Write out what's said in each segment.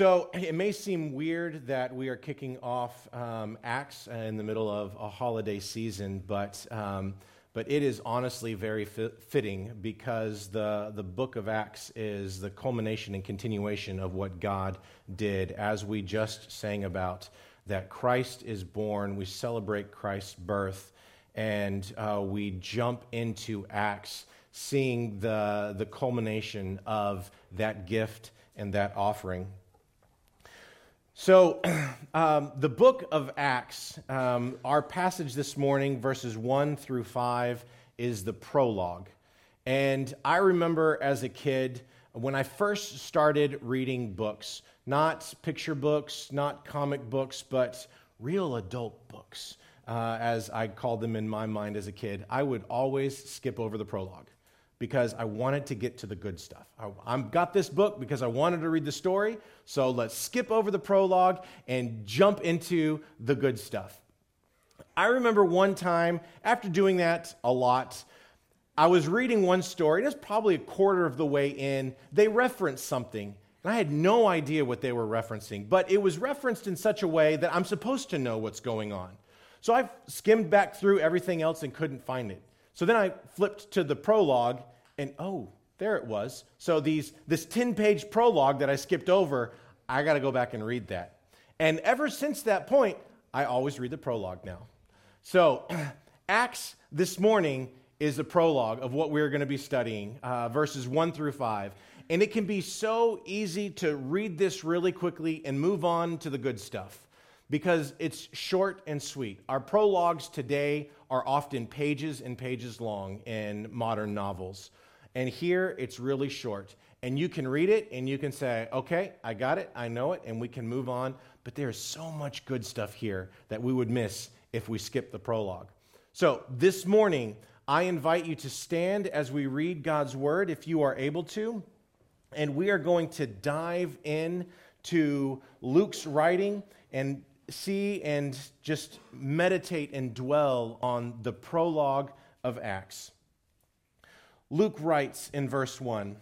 So it may seem weird that we are kicking off um, Acts in the middle of a holiday season, but, um, but it is honestly very fitting because the, the book of Acts is the culmination and continuation of what God did, as we just sang about that Christ is born. We celebrate Christ's birth, and uh, we jump into Acts, seeing the, the culmination of that gift and that offering. So, um, the book of Acts, um, our passage this morning, verses 1 through 5, is the prologue. And I remember as a kid, when I first started reading books, not picture books, not comic books, but real adult books, uh, as I called them in my mind as a kid, I would always skip over the prologue because I wanted to get to the good stuff. I, I got this book because I wanted to read the story, so let's skip over the prologue and jump into the good stuff. I remember one time, after doing that a lot, I was reading one story, and it was probably a quarter of the way in. They referenced something, and I had no idea what they were referencing, but it was referenced in such a way that I'm supposed to know what's going on. So I skimmed back through everything else and couldn't find it. So then I flipped to the prologue, and oh, there it was. So these, this 10 page prologue that I skipped over, I got to go back and read that. And ever since that point, I always read the prologue now. So, Acts this morning is the prologue of what we're going to be studying, uh, verses 1 through 5. And it can be so easy to read this really quickly and move on to the good stuff because it's short and sweet. Our prologues today are often pages and pages long in modern novels. And here it's really short. And you can read it and you can say, okay, I got it, I know it, and we can move on. But there's so much good stuff here that we would miss if we skip the prologue. So this morning, I invite you to stand as we read God's word if you are able to. And we are going to dive in to Luke's writing and see and just meditate and dwell on the prologue of Acts. Luke writes in verse 1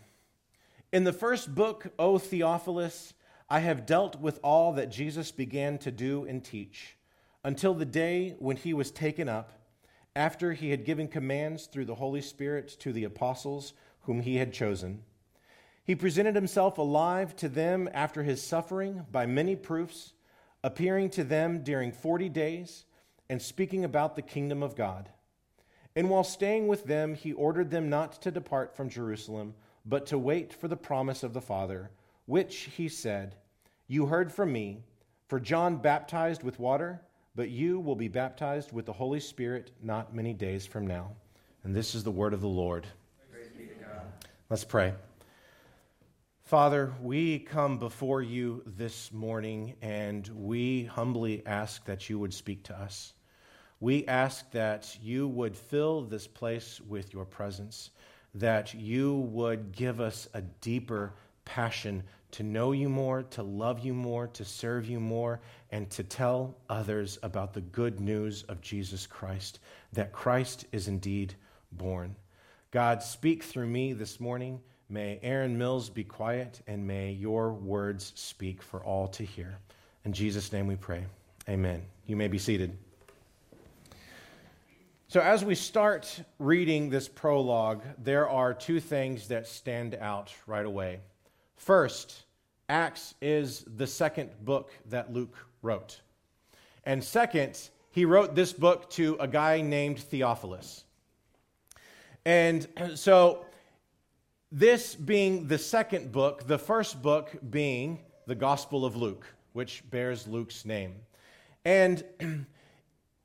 In the first book, O Theophilus, I have dealt with all that Jesus began to do and teach until the day when he was taken up, after he had given commands through the Holy Spirit to the apostles whom he had chosen. He presented himself alive to them after his suffering by many proofs, appearing to them during 40 days and speaking about the kingdom of God. And while staying with them, he ordered them not to depart from Jerusalem, but to wait for the promise of the Father, which, he said, You heard from me, for John baptized with water, but you will be baptized with the Holy Spirit not many days from now. And this is the word of the Lord. Let's pray. Father, we come before you this morning and we humbly ask that you would speak to us. We ask that you would fill this place with your presence, that you would give us a deeper passion to know you more, to love you more, to serve you more, and to tell others about the good news of Jesus Christ, that Christ is indeed born. God, speak through me this morning. May Aaron Mills be quiet, and may your words speak for all to hear. In Jesus' name we pray. Amen. You may be seated. So, as we start reading this prologue, there are two things that stand out right away. First, Acts is the second book that Luke wrote. And second, he wrote this book to a guy named Theophilus. And so, this being the second book, the first book being the Gospel of Luke, which bears Luke's name. And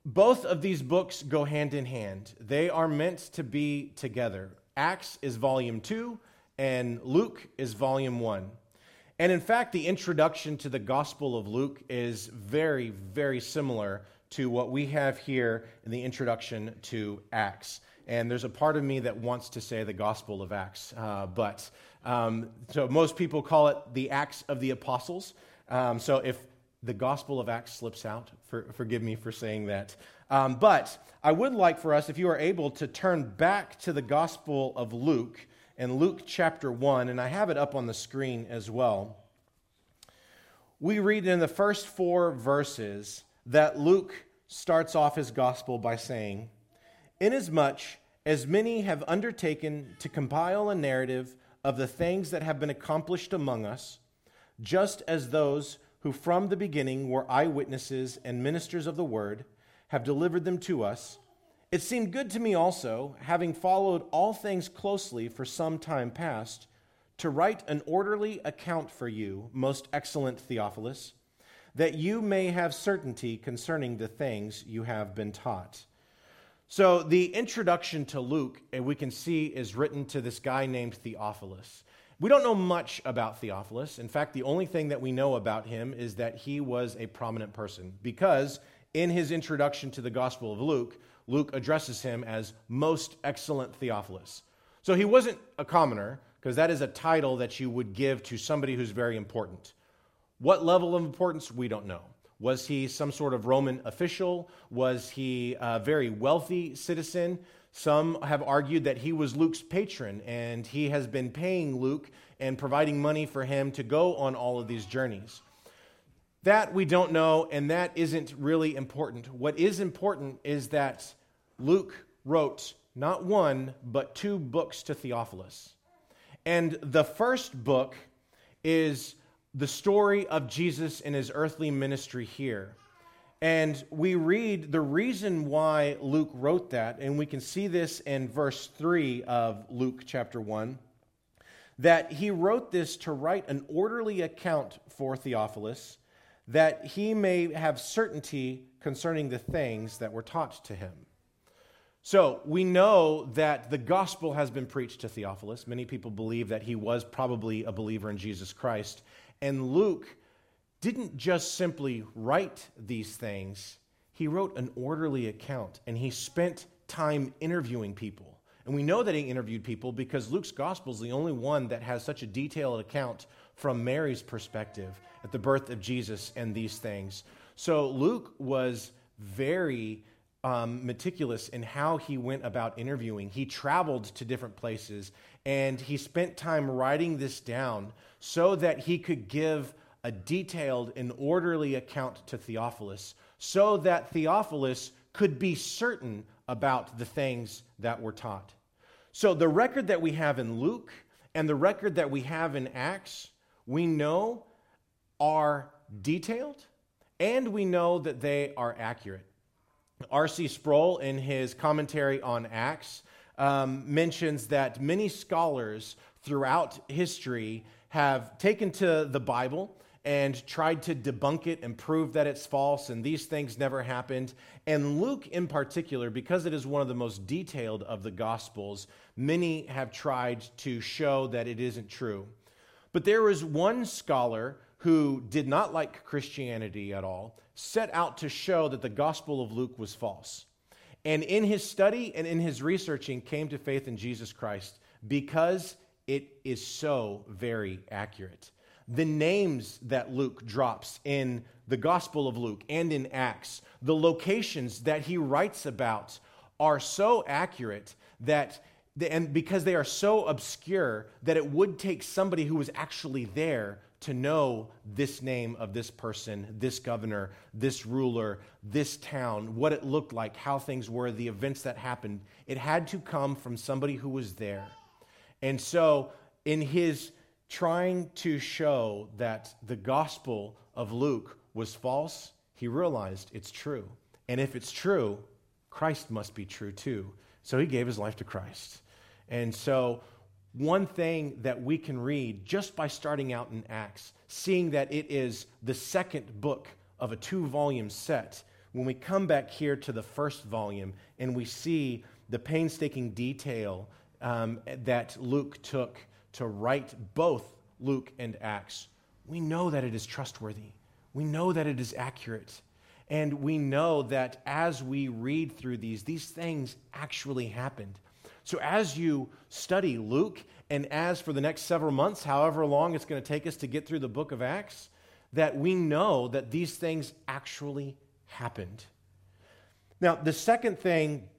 both of these books go hand in hand. They are meant to be together. Acts is volume two, and Luke is volume one. And in fact, the introduction to the Gospel of Luke is very, very similar to what we have here in the introduction to Acts. And there's a part of me that wants to say the Gospel of Acts, uh, but um, so most people call it the Acts of the Apostles. Um, so if the Gospel of Acts slips out. For, forgive me for saying that. Um, but I would like for us, if you are able, to turn back to the Gospel of Luke and Luke chapter 1, and I have it up on the screen as well. we read in the first four verses that Luke starts off his gospel by saying, Inasmuch as many have undertaken to compile a narrative of the things that have been accomplished among us, just as those who from the beginning were eyewitnesses and ministers of the word have delivered them to us, it seemed good to me also, having followed all things closely for some time past, to write an orderly account for you, most excellent Theophilus, that you may have certainty concerning the things you have been taught. So, the introduction to Luke, and we can see, is written to this guy named Theophilus. We don't know much about Theophilus. In fact, the only thing that we know about him is that he was a prominent person because in his introduction to the Gospel of Luke, Luke addresses him as most excellent Theophilus. So he wasn't a commoner because that is a title that you would give to somebody who's very important. What level of importance, we don't know. Was he some sort of Roman official? Was he a very wealthy citizen? Some have argued that he was Luke's patron and he has been paying Luke and providing money for him to go on all of these journeys. That we don't know, and that isn't really important. What is important is that Luke wrote not one, but two books to Theophilus. And the first book is the story of Jesus in his earthly ministry here. And we read the reason why Luke wrote that, and we can see this in verse 3 of Luke chapter 1, that he wrote this to write an orderly account for Theophilus, that he may have certainty concerning the things that were taught to him. So we know that the gospel has been preached to Theophilus. Many people believe that he was probably a believer in Jesus Christ. And Luke didn't just simply write these things, he wrote an orderly account and he spent time interviewing people. And we know that he interviewed people because Luke's gospel is the only one that has such a detailed account from Mary's perspective at the birth of Jesus and these things. So Luke was very um, meticulous in how he went about interviewing. He traveled to different places and he spent time writing this down so that he could give a detailed and orderly account to Theophilus so that Theophilus could be certain about the things that were taught. So, the record that we have in Luke and the record that we have in Acts, we know are detailed and we know that they are accurate. R.C. Sproul, in his commentary on Acts, um, mentions that many scholars throughout history have taken to the Bible and tried to debunk it and prove that it's false, and these things never happened. And Luke, in particular, because it is one of the most detailed of the Gospels, many have tried to show that it isn't true. But there was one scholar who did not like Christianity at all, set out to show that the Gospel of Luke was false. And in his study and in his researching, came to faith in Jesus Christ because it is so very accurate the names that Luke drops in the Gospel of Luke and in Acts, the locations that he writes about are so accurate that, and because they are so obscure, that it would take somebody who was actually there to know this name of this person, this governor, this ruler, this town, what it looked like, how things were, the events that happened. It had to come from somebody who was there. And so, in his trying to show that the gospel of Luke was false, he realized it's true. And if it's true, Christ must be true too. So he gave his life to Christ. And so, one thing that we can read just by starting out in Acts, seeing that it is the second book of a two volume set, when we come back here to the first volume and we see the painstaking detail um, that Luke took to write both Luke and Acts, we know that it is trustworthy. We know that it is accurate. And we know that as we read through these, these things actually happened. So as you study Luke, and as for the next several months, however long it's going to take us to get through the book of Acts, that we know that these things actually happened. Now, the second thing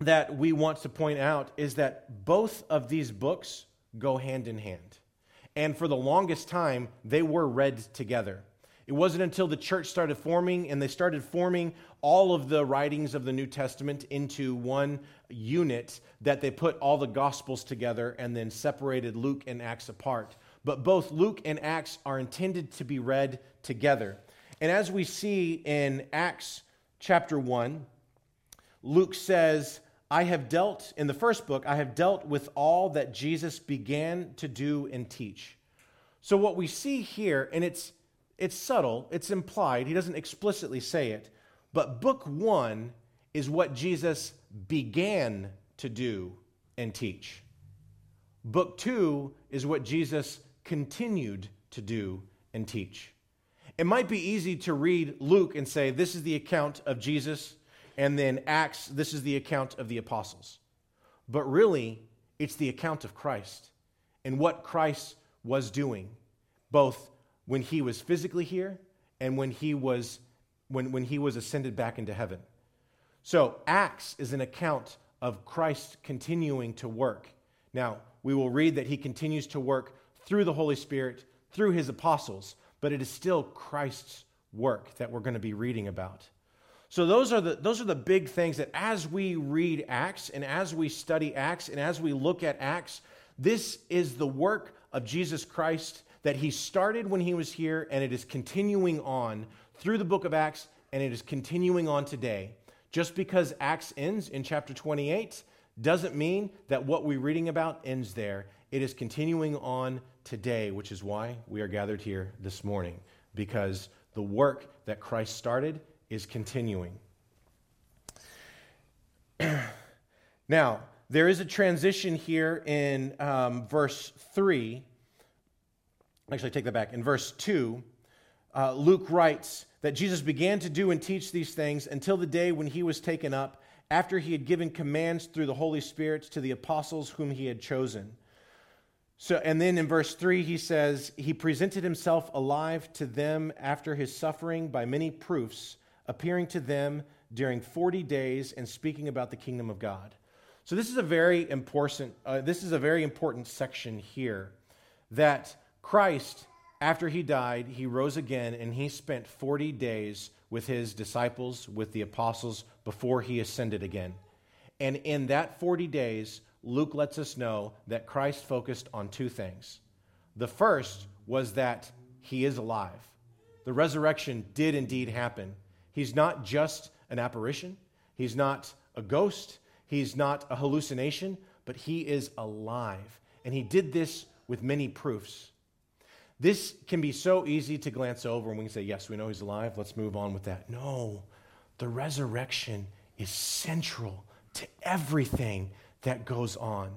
that we want to point out is that both of these books go hand in hand. And for the longest time, they were read together. It wasn't until the church started forming and they started forming all of the writings of the New Testament into one unit that they put all the Gospels together and then separated Luke and Acts apart. But both Luke and Acts are intended to be read together. And as we see in Acts chapter 1, Luke says, I have dealt, in the first book, I have dealt with all that Jesus began to do and teach. So, what we see here, and it's it's subtle, it's implied, he doesn't explicitly say it, but book one is what Jesus began to do and teach. Book two is what Jesus continued to do and teach. It might be easy to read Luke and say, This is the account of Jesus, and then Acts, this is the account of the apostles. But really, it's the account of Christ and what Christ was doing, both when he was physically here and when he was, when, when he was ascended back into heaven. So, Acts is an account of Christ continuing to work. Now, we will read that he continues to work through the Holy Spirit, through his apostles, but it is still Christ's work that we're going to be reading about. So those are the those are the big things that as we read Acts and as we study Acts and as we look at Acts, this is the work of Jesus Christ that he started when he was here, and it is continuing on through the book of Acts, and it is continuing on today. Just because Acts ends in chapter 28 doesn't mean that what we're reading about ends there. It is continuing on today, which is why we are gathered here this morning, because the work that Christ started is continuing. now, there is a transition here in um, verse 3 Actually, take that back. In verse 2, uh, Luke writes that Jesus began to do and teach these things until the day when he was taken up, after he had given commands through the Holy Spirit to the apostles whom he had chosen. So, and then in verse 3, he says, He presented himself alive to them after his suffering by many proofs, appearing to them during 40 days and speaking about the kingdom of God. So, this is a very important, uh, this is a very important section here that Christ, after he died, he rose again and he spent 40 days with his disciples, with the apostles, before he ascended again. And in that 40 days, Luke lets us know that Christ focused on two things. The first was that he is alive. The resurrection did indeed happen. He's not just an apparition, he's not a ghost, he's not a hallucination, but he is alive. And he did this with many proofs. This can be so easy to glance over and we can say, yes, we know he's alive. Let's move on with that. No, the resurrection is central to everything that goes on.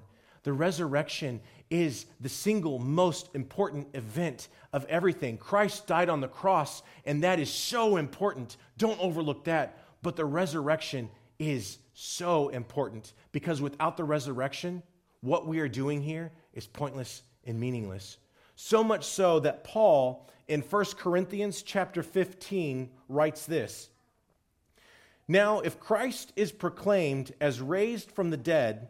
The resurrection is the single most important event of everything. Christ died on the cross, and that is so important. Don't overlook that. But the resurrection is so important because without the resurrection, what we are doing here is pointless and meaningless. So much so that Paul in 1 Corinthians chapter 15 writes this. Now, if Christ is proclaimed as raised from the dead,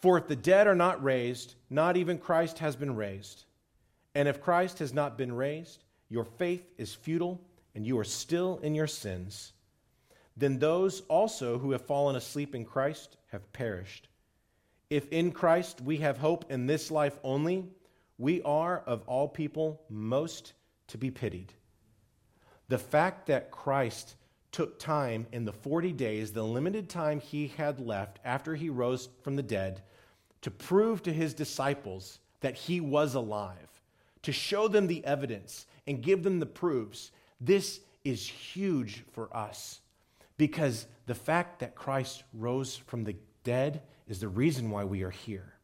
For if the dead are not raised, not even Christ has been raised. And if Christ has not been raised, your faith is futile and you are still in your sins. Then those also who have fallen asleep in Christ have perished. If in Christ we have hope in this life only, we are, of all people, most to be pitied. The fact that Christ took time in the 40 days, the limited time he had left after he rose from the dead, to prove to his disciples that he was alive, to show them the evidence and give them the proofs, this is huge for us because the fact that Christ rose from the dead is the reason why we are here.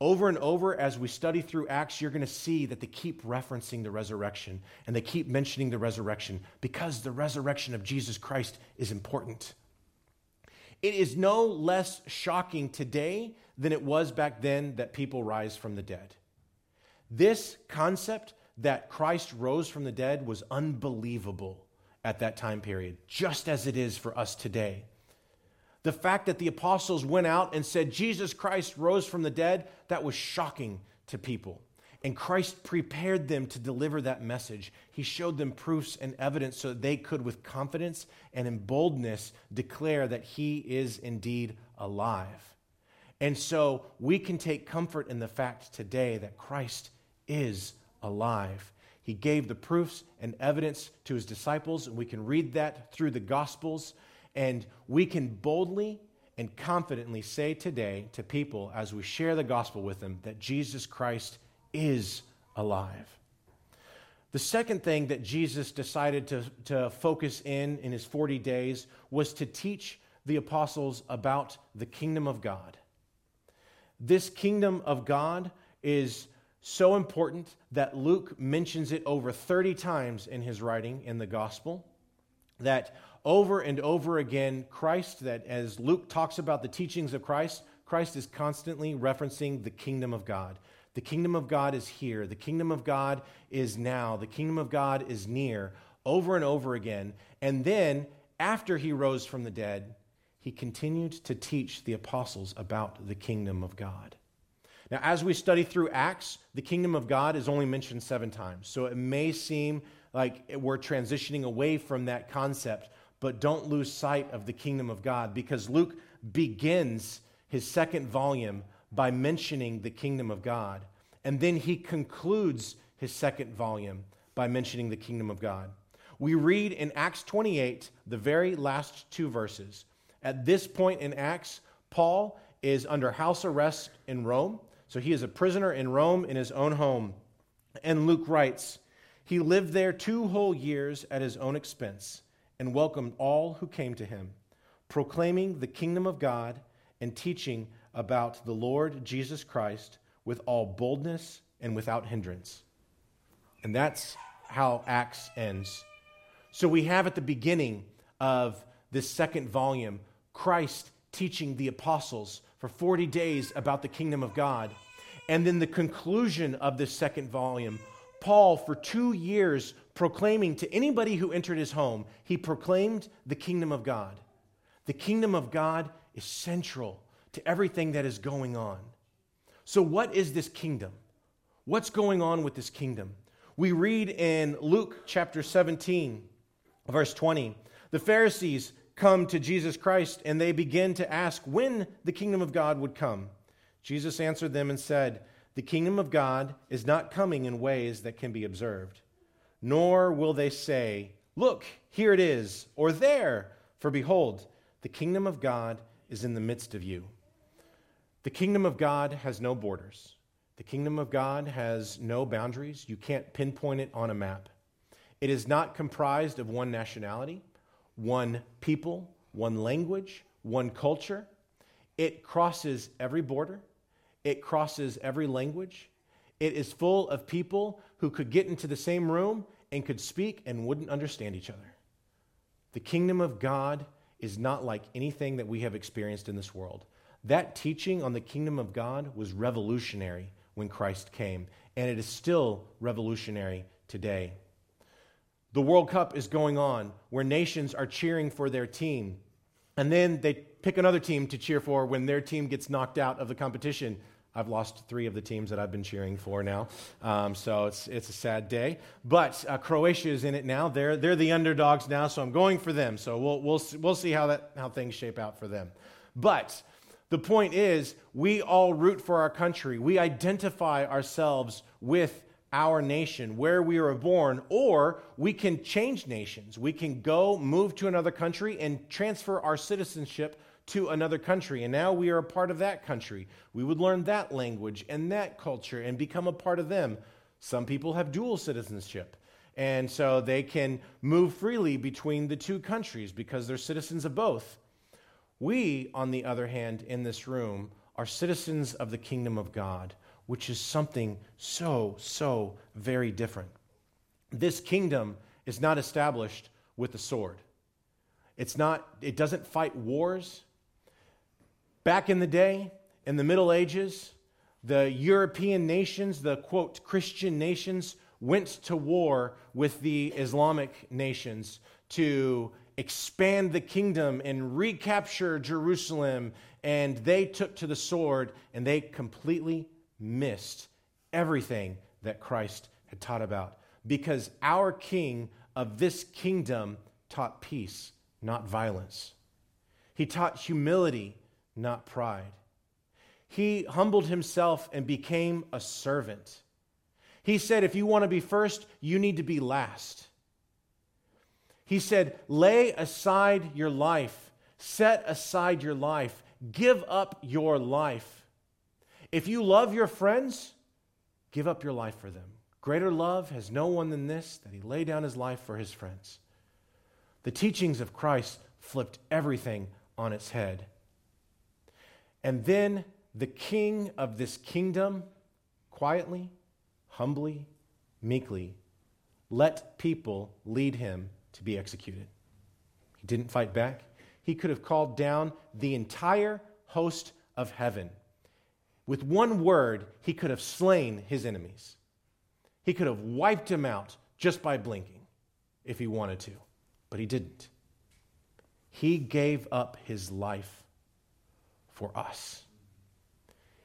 Over and over as we study through Acts, you're going to see that they keep referencing the resurrection and they keep mentioning the resurrection because the resurrection of Jesus Christ is important. It is no less shocking today than it was back then that people rise from the dead. This concept that Christ rose from the dead was unbelievable at that time period, just as it is for us today. The fact that the apostles went out and said Jesus Christ rose from the dead, that was shocking to people. And Christ prepared them to deliver that message. He showed them proofs and evidence so that they could, with confidence and in boldness, declare that He is indeed alive. And so we can take comfort in the fact today that Christ is alive. He gave the proofs and evidence to his disciples, and we can read that through the Gospels. And we can boldly and confidently say today to people as we share the gospel with them that Jesus Christ is alive. The second thing that Jesus decided to, to focus in in his 40 days was to teach the apostles about the kingdom of God. This kingdom of God is so important that Luke mentions it over 30 times in his writing in the gospel. That over and over again, Christ, that as Luke talks about the teachings of Christ, Christ is constantly referencing the kingdom of God. The kingdom of God is here. The kingdom of God is now. The kingdom of God is near, over and over again. And then, after he rose from the dead, he continued to teach the apostles about the kingdom of God. Now, as we study through Acts, the kingdom of God is only mentioned seven times. So it may seem like we're transitioning away from that concept, but don't lose sight of the kingdom of God because Luke begins his second volume by mentioning the kingdom of God. And then he concludes his second volume by mentioning the kingdom of God. We read in Acts 28, the very last two verses. At this point in Acts, Paul is under house arrest in Rome. So he is a prisoner in Rome in his own home. And Luke writes, He lived there two whole years at his own expense and welcomed all who came to him, proclaiming the kingdom of God and teaching about the Lord Jesus Christ with all boldness and without hindrance. And that's how Acts ends. So we have at the beginning of this second volume Christ teaching the apostles for 40 days about the kingdom of God. And then the conclusion of this second volume, Paul, for two years, proclaiming to anybody who entered his home, he proclaimed the kingdom of God. The kingdom of God is central to everything that is going on. So, what is this kingdom? What's going on with this kingdom? We read in Luke chapter 17, verse 20, the Pharisees come to Jesus Christ and they begin to ask when the kingdom of God would come. Jesus answered them and said, The kingdom of God is not coming in ways that can be observed, nor will they say, Look, here it is, or there, for behold, the kingdom of God is in the midst of you. The kingdom of God has no borders. The kingdom of God has no boundaries. You can't pinpoint it on a map. It is not comprised of one nationality one people, one language, one culture. It crosses every border, it crosses every language. It is full of people who could get into the same room and could speak and wouldn't understand each other. The kingdom of God is not like anything that we have experienced in this world. That teaching on the kingdom of God was revolutionary when Christ came, and it is still revolutionary today. The World Cup is going on where nations are cheering for their team. And then they pick another team to cheer for when their team gets knocked out of the competition. I've lost three of the teams that I've been cheering for now. Um, so it's, it's a sad day. But uh, Croatia is in it now. They're, they're the underdogs now, so I'm going for them. So we'll, we'll, we'll see how, that, how things shape out for them. But the point is, we all root for our country. We identify ourselves with our nation, where we were born, or we can change nations. We can go, move to another country, and transfer our citizenship to another country. And now we are a part of that country. We would learn that language and that culture and become a part of them. Some people have dual citizenship. And so they can move freely between the two countries because they're citizens of both. We, on the other hand, in this room, are citizens of the kingdom of God, which is something so, so very different. This kingdom is not established with the sword. It's not, it doesn't fight wars. Back in the day, in the Middle Ages, the European nations, the quote, Christian nations, went to war with the Islamic nations to expand the kingdom and recapture Jerusalem. And they took to the sword and they completely missed everything that Christ had taught about. Because our king of this kingdom taught peace, not violence. He taught humility, not pride. He humbled himself and became a servant. He said, if you want to be first, you need to be last. He said, lay aside your life, set aside your life, give up your life. If you love your friends, give up your life for them. Greater love has no one than this, that he lay down his life for his friends. The teachings of Christ flipped everything on its head. And then the king of this kingdom, quietly, humbly, meekly, let people lead him to be executed. He didn't fight back. He could have called down the entire host of heaven. With one word, he could have slain his enemies. He could have wiped him out just by blinking if he wanted to, but he didn't. He gave up his life for us.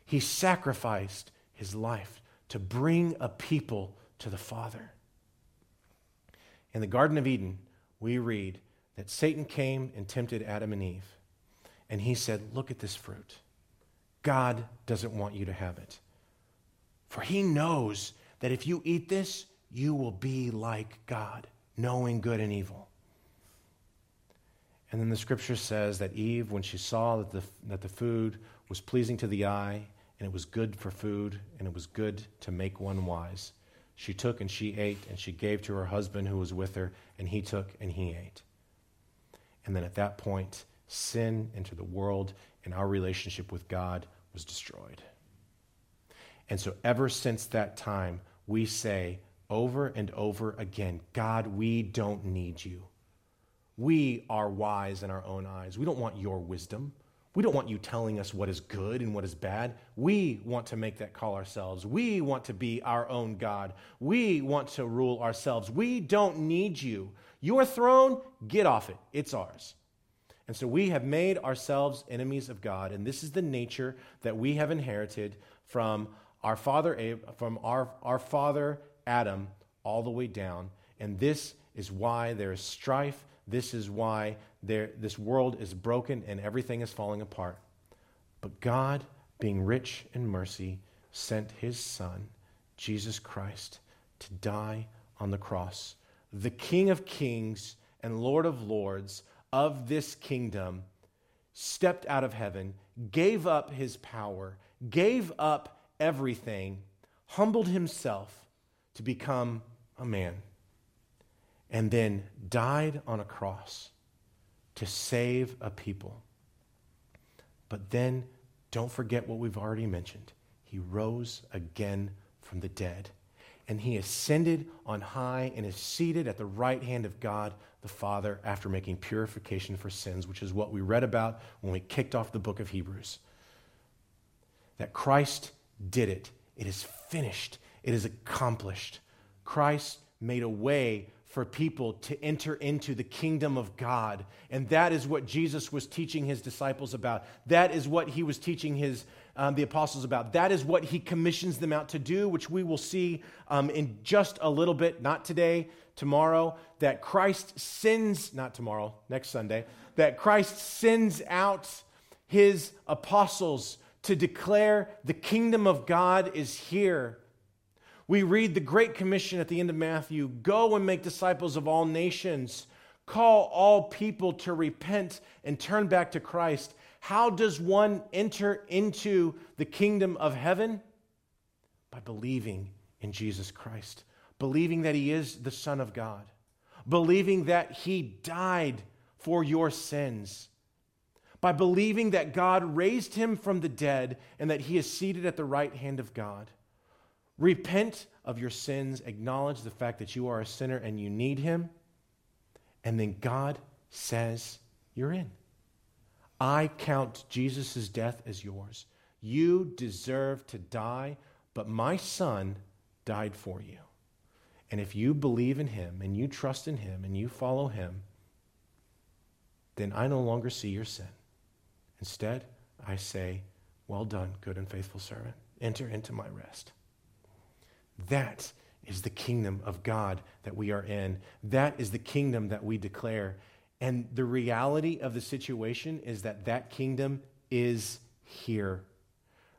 He sacrificed his life to bring a people to the Father. In the Garden of Eden, we read that Satan came and tempted Adam and Eve. And he said, Look at this fruit. God doesn't want you to have it. For he knows that if you eat this, you will be like God, knowing good and evil. And then the scripture says that Eve, when she saw that the, that the food was pleasing to the eye and it was good for food, and it was good to make one wise. She took and she ate, and she gave to her husband who was with her, and he took and he ate. And then at that point, sin entered the world, and our relationship with God was destroyed. And so, ever since that time, we say over and over again God, we don't need you. We are wise in our own eyes. We don't want your wisdom. We don't want you telling us what is good and what is bad. We want to make that call ourselves. We want to be our own God. We want to rule ourselves. We don't need you. Your throne, get off it. It's ours. And so we have made ourselves enemies of God, and this is the nature that we have inherited from our father from our, our father Adam all the way down. And this is why there is strife this is why this world is broken and everything is falling apart. But God, being rich in mercy, sent his Son, Jesus Christ, to die on the cross. The King of kings and Lord of lords of this kingdom stepped out of heaven, gave up his power, gave up everything, humbled himself to become a man and then died on a cross to save a people. But then don't forget what we've already mentioned. He rose again from the dead. And he ascended on high and is seated at the right hand of God the Father after making purification for sins, which is what we read about when we kicked off the book of Hebrews. That Christ did it. It is finished. It is accomplished. Christ made a way for people to enter into the kingdom of God. And that is what Jesus was teaching his disciples about. That is what he was teaching his, um, the apostles about. That is what he commissions them out to do, which we will see um, in just a little bit, not today, tomorrow, that Christ sends, not tomorrow, next Sunday, that Christ sends out his apostles to declare the kingdom of God is here we read the Great Commission at the end of Matthew go and make disciples of all nations, call all people to repent and turn back to Christ. How does one enter into the kingdom of heaven? By believing in Jesus Christ, believing that He is the Son of God, believing that He died for your sins, by believing that God raised him from the dead and that he is seated at the right hand of God. Repent of your sins, acknowledge the fact that you are a sinner and you need him, and then God says, You're in. I count Jesus' death as yours. You deserve to die, but my son died for you. And if you believe in him and you trust in him and you follow him, then I no longer see your sin. Instead, I say, Well done, good and faithful servant. Enter into my rest. That is the kingdom of God that we are in. That is the kingdom that we declare. And the reality of the situation is that that kingdom is here.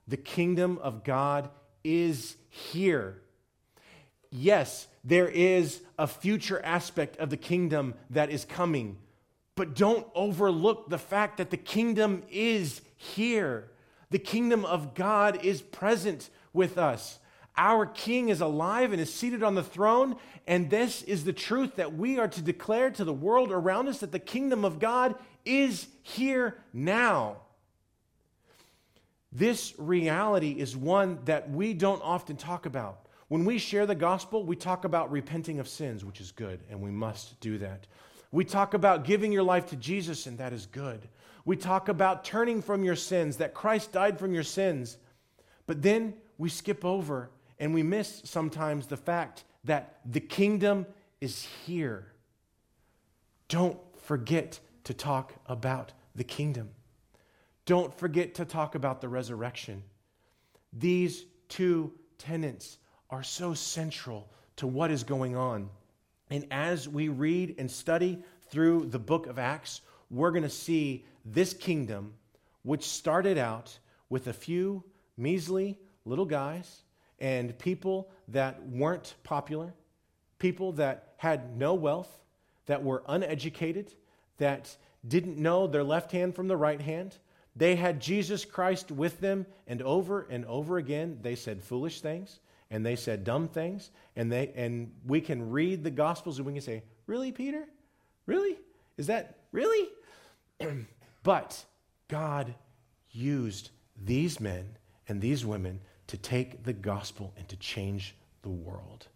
The kingdom of God is here. Yes, there is a future aspect of the kingdom that is coming, but don't overlook the fact that the kingdom is here. The kingdom of God is present with us. Our king is alive and is seated on the throne, and this is the truth that we are to declare to the world around us that the kingdom of God is here now. This reality is one that we don't often talk about. When we share the gospel, we talk about repenting of sins, which is good, and we must do that. We talk about giving your life to Jesus, and that is good. We talk about turning from your sins, that Christ died from your sins. But then we skip over and we miss sometimes the fact that the kingdom is here. Don't forget to talk about the kingdom. Don't forget to talk about the resurrection. These two tenets are so central to what is going on. And as we read and study through the book of Acts, we're going to see this kingdom, which started out with a few measly little guys and people that weren't popular, people that had no wealth, that were uneducated, that didn't know their left hand from the right hand. They had Jesus Christ with them, and over and over again, they said foolish things and they said dumb things, and, they, and we can read the Gospels and we can say, Really, Peter? Really? Is that really? but God used these men and these women to take the gospel and to change the world.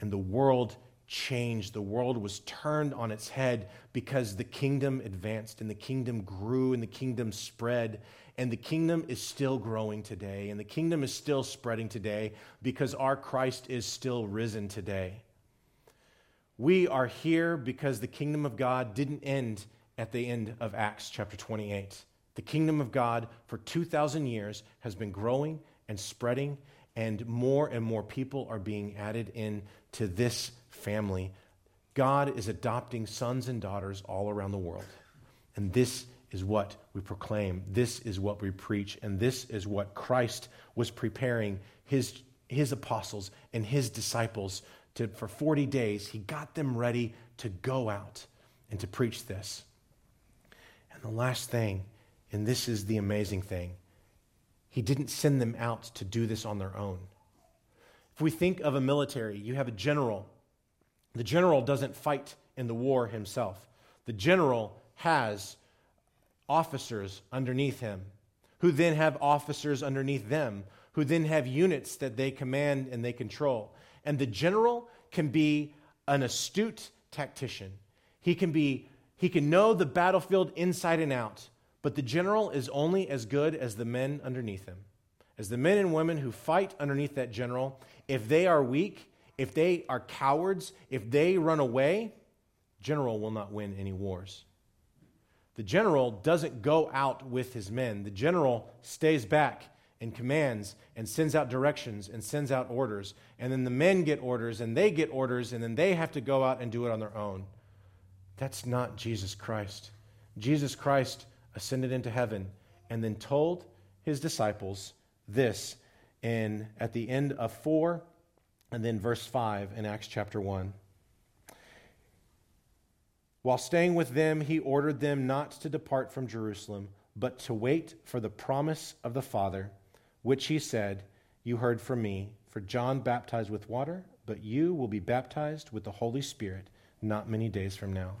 And the world changed. The world was turned on its head because the kingdom advanced and the kingdom grew and the kingdom spread. And the kingdom is still growing today, and the kingdom is still spreading today because our Christ is still risen today. We are here because the kingdom of God didn't end at the end of Acts chapter 28. The kingdom of God for 2,000 years has been growing and spreading, and more and more people are being added in to this family. God is adopting sons and daughters all around the world. And this is what we proclaim. This is what we preach. And this is what Christ was preparing his, his apostles and his disciples to, for 40 days. He got them ready to go out and to preach this. And the last thing, and this is the amazing thing, he didn't send them out to do this on their own. If we think of a military, you have a general. The general doesn't fight in the war himself. The general has officers underneath him, who then have officers underneath them, who then have units that they command and they control. And the general can be an astute tactician. He can be he can know the battlefield inside and out, but the general is only as good as the men underneath him. As the men and women who fight underneath that general, if they are weak, if they are cowards, if they run away, general will not win any wars. The general doesn't go out with his men. The general stays back and commands and sends out directions and sends out orders. And then the men get orders and they get orders and then they have to go out and do it on their own. That's not Jesus Christ. Jesus Christ ascended into heaven and then told his disciples this in at the end of 4 and then verse 5 in Acts chapter 1. While staying with them, he ordered them not to depart from Jerusalem, but to wait for the promise of the Father, which he said, You heard from me. For John baptized with water, but you will be baptized with the Holy Spirit not many days from now.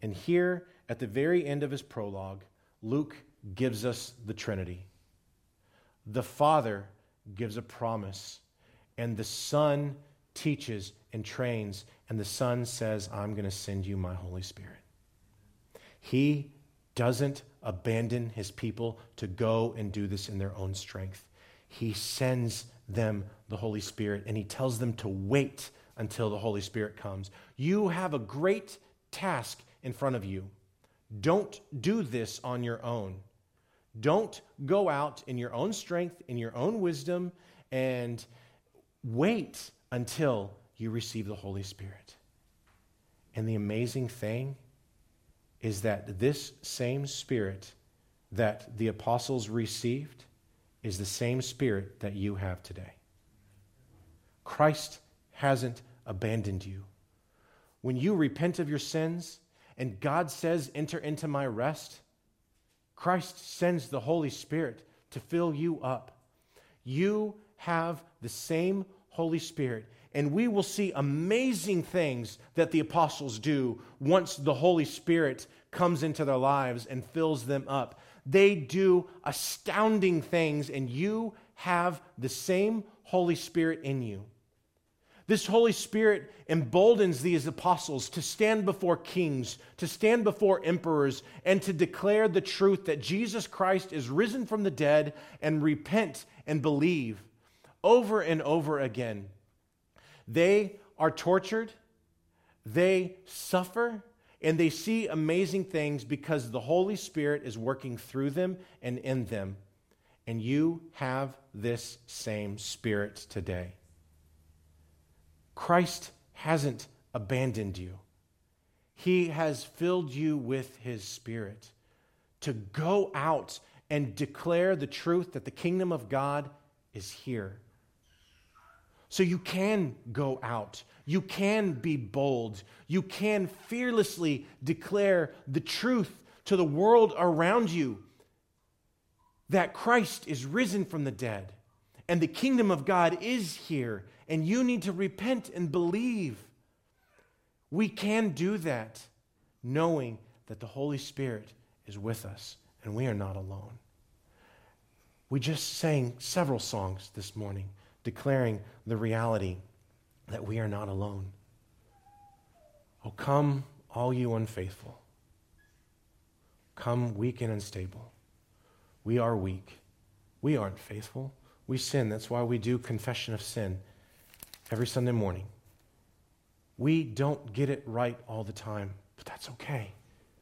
And here, at the very end of his prologue, Luke gives us the Trinity. The Father gives a promise, and the Son teaches and trains, and the Son says, I'm going to send you my Holy Spirit. He doesn't abandon his people to go and do this in their own strength. He sends them the Holy Spirit, and he tells them to wait until the Holy Spirit comes. You have a great task in front of you. Don't do this on your own. Don't go out in your own strength, in your own wisdom, and wait until you receive the Holy Spirit. And the amazing thing is that this same Spirit that the apostles received is the same Spirit that you have today. Christ hasn't abandoned you. When you repent of your sins and God says, Enter into my rest, Christ sends the Holy Spirit to fill you up. You have the same Holy Spirit. And we will see amazing things that the apostles do once the Holy Spirit comes into their lives and fills them up. They do astounding things, and you have the same Holy Spirit in you. This Holy Spirit emboldens these apostles to stand before kings, to stand before emperors, and to declare the truth that Jesus Christ is risen from the dead and repent and believe over and over again. They are tortured, they suffer, and they see amazing things because the Holy Spirit is working through them and in them. And you have this same Spirit today. Christ hasn't abandoned you. He has filled you with His Spirit to go out and declare the truth that the kingdom of God is here. So you can go out. You can be bold. You can fearlessly declare the truth to the world around you that Christ is risen from the dead and the kingdom of God is here, and you need to repent and believe. We can do that knowing that the Holy Spirit is with us and we are not alone. We just sang several songs this morning declaring the reality that we are not alone. Oh, come, all you unfaithful. Come, weak and unstable. We are weak. We aren't faithful. We sin. That's why we do confession of sin every Sunday morning. We don't get it right all the time, but that's okay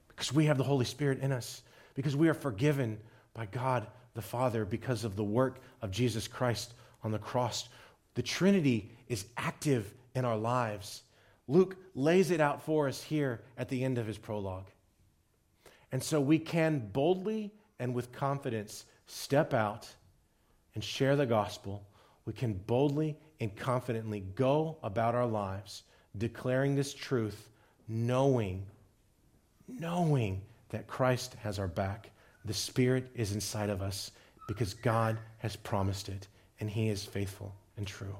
because we have the Holy Spirit in us, because we are forgiven by God the Father because of the work of Jesus Christ on the cross. The Trinity is active in our lives. Luke lays it out for us here at the end of his prologue. And so we can boldly and with confidence step out and share the gospel. We can boldly and confidently go about our lives declaring this truth, knowing, knowing that Christ has our back. The Spirit is inside of us because God has promised it and He is faithful and true.